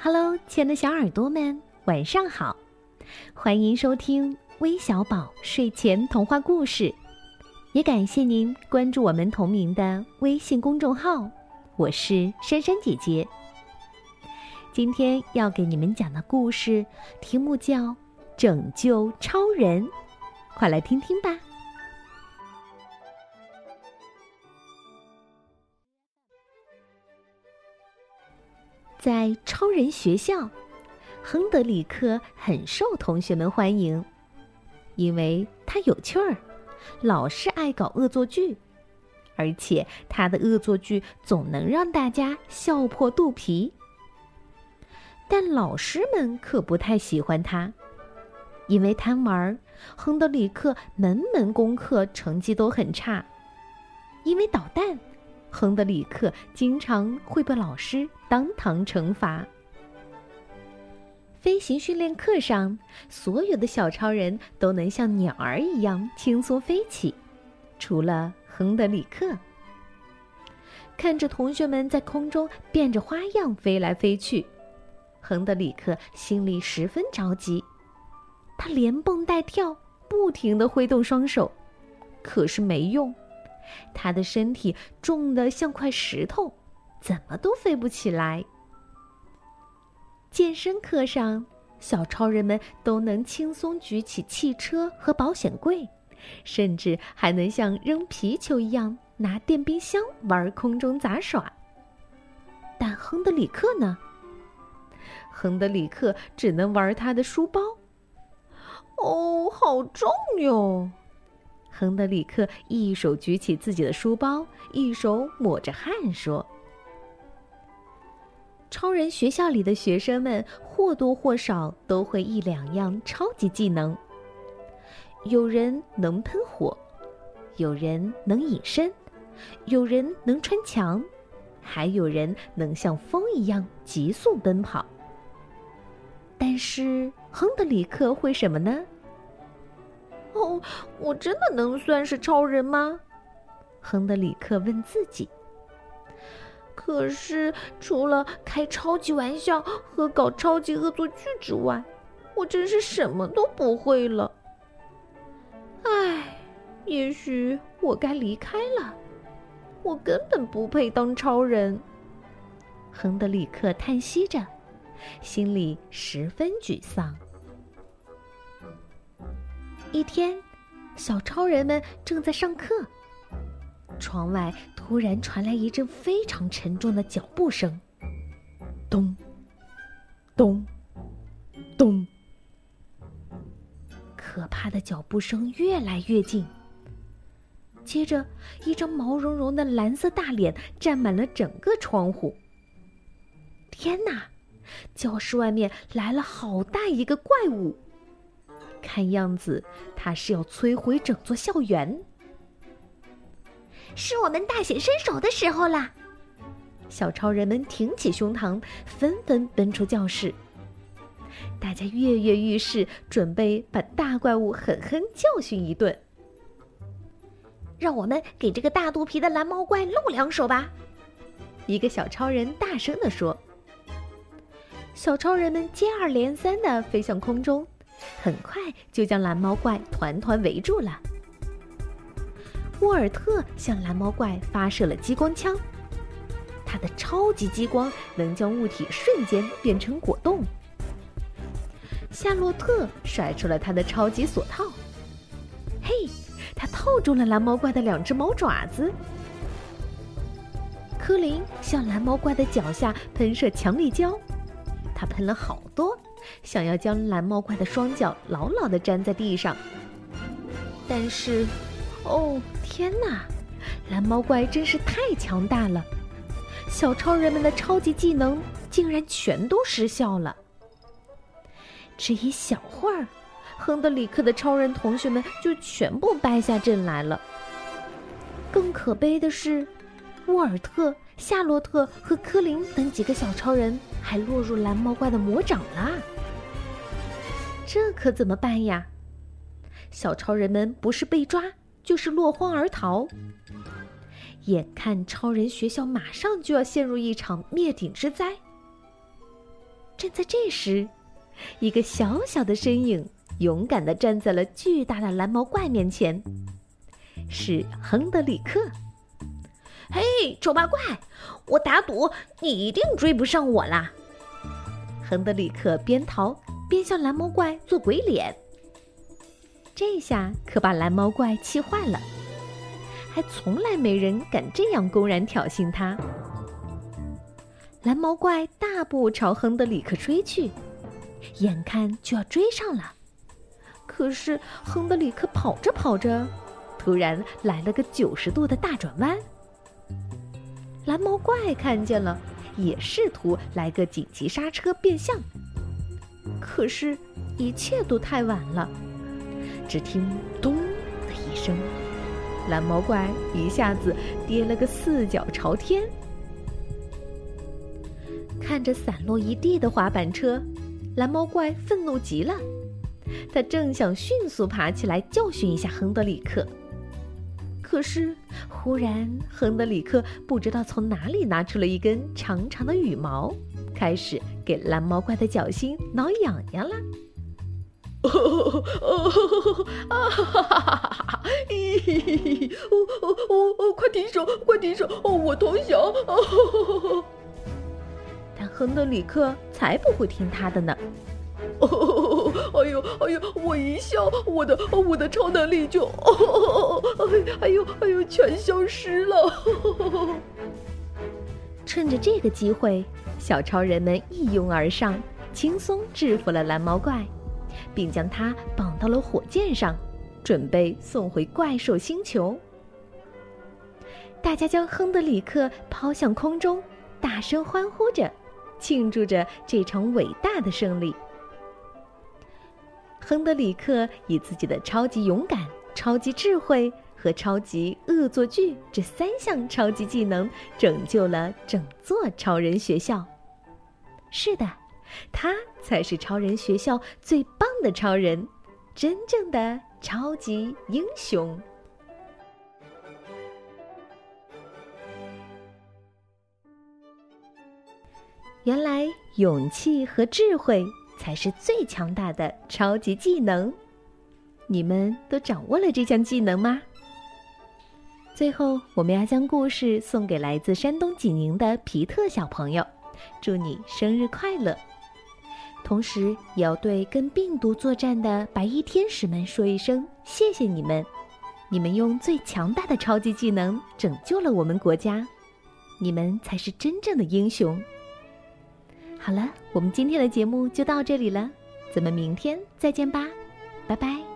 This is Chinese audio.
Hello，亲爱的小耳朵们，晚上好！欢迎收听微小宝睡前童话故事，也感谢您关注我们同名的微信公众号。我是珊珊姐姐。今天要给你们讲的故事题目叫《拯救超人》，快来听听吧。在超人学校，亨德里克很受同学们欢迎，因为他有趣儿，老是爱搞恶作剧，而且他的恶作剧总能让大家笑破肚皮。但老师们可不太喜欢他，因为贪玩，亨德里克门门功课成绩都很差，因为捣蛋。亨德里克经常会被老师当堂惩罚。飞行训练课上，所有的小超人都能像鸟儿一样轻松飞起，除了亨德里克。看着同学们在空中变着花样飞来飞去，亨德里克心里十分着急。他连蹦带跳，不停的挥动双手，可是没用。他的身体重的像块石头，怎么都飞不起来。健身课上，小超人们都能轻松举起汽车和保险柜，甚至还能像扔皮球一样拿电冰箱玩空中杂耍。但亨德里克呢？亨德里克只能玩他的书包。哦，好重哟！亨德里克一手举起自己的书包，一手抹着汗说：“超人学校里的学生们或多或少都会一两样超级技能。有人能喷火，有人能隐身，有人能穿墙，还有人能像风一样急速奔跑。但是亨德里克会什么呢？”哦，我真的能算是超人吗？亨德里克问自己。可是，除了开超级玩笑和搞超级恶作剧之外，我真是什么都不会了。唉，也许我该离开了。我根本不配当超人。亨德里克叹息着，心里十分沮丧。一天，小超人们正在上课，窗外突然传来一阵非常沉重的脚步声，咚，咚，咚。可怕的脚步声越来越近。接着，一张毛茸茸的蓝色大脸占满了整个窗户。天哪！教室外面来了好大一个怪物。看样子，他是要摧毁整座校园。是我们大显身手的时候啦！小超人们挺起胸膛，纷纷奔出教室。大家跃跃欲试，准备把大怪物狠狠教训一顿。让我们给这个大肚皮的蓝毛怪露两手吧！一个小超人大声地说。小超人们接二连三的飞向空中。很快就将蓝毛怪团团围住了。沃尔特向蓝毛怪发射了激光枪，他的超级激光能将物体瞬间变成果冻。夏洛特甩出了他的超级锁套，嘿，他套住了蓝毛怪的两只毛爪子。柯林向蓝毛怪的脚下喷射强力胶，他喷了好多。想要将蓝猫怪的双脚牢牢地粘在地上，但是，哦天哪，蓝猫怪真是太强大了！小超人们的超级技能竟然全都失效了。只一小会儿，亨德里克的超人同学们就全部败下阵来了。更可悲的是，沃尔特、夏洛特和科林等几个小超人还落入蓝毛怪的魔掌啦。这可怎么办呀？小超人们不是被抓，就是落荒而逃。眼看超人学校马上就要陷入一场灭顶之灾，正在这时，一个小小的身影勇敢地站在了巨大的蓝毛怪面前，是亨德里克。嘿，丑八怪，我打赌你一定追不上我啦！亨德里克边逃边向蓝毛怪做鬼脸，这下可把蓝毛怪气坏了，还从来没人敢这样公然挑衅他。蓝毛怪大步朝亨德里克追去，眼看就要追上了，可是亨德里克跑着跑着，突然来了个九十度的大转弯。蓝毛怪看见了，也试图来个紧急刹车变向，可是，一切都太晚了。只听“咚”的一声，蓝毛怪一下子跌了个四脚朝天。看着散落一地的滑板车，蓝毛怪愤怒极了，他正想迅速爬起来教训一下亨德里克。可是，忽然，亨德里克不知道从哪里拿出了一根长长的羽毛，开始给蓝毛怪的脚心挠痒痒了。哦哦啊哈哈哈哈！咦，哦哦哦哦，快停手，快停手！哦，我投降！哦，但亨德里克才不会听他的呢。哦，哎呦，哎呦，我一笑，我的我的超能力就，哦，哎呦，哎呦，全消失了。趁着这个机会，小超人们一拥而上，轻松制服了蓝毛怪，并将它绑到了火箭上，准备送回怪兽星球。大家将亨德里克抛向空中，大声欢呼着，庆祝着这场伟大的胜利。亨德里克以自己的超级勇敢、超级智慧和超级恶作剧这三项超级技能，拯救了整座超人学校。是的，他才是超人学校最棒的超人，真正的超级英雄。原来，勇气和智慧。才是最强大的超级技能，你们都掌握了这项技能吗？最后，我们要将故事送给来自山东济宁的皮特小朋友，祝你生日快乐！同时，也要对跟病毒作战的白衣天使们说一声谢谢你们，你们用最强大的超级技能拯救了我们国家，你们才是真正的英雄。好了，我们今天的节目就到这里了，咱们明天再见吧，拜拜。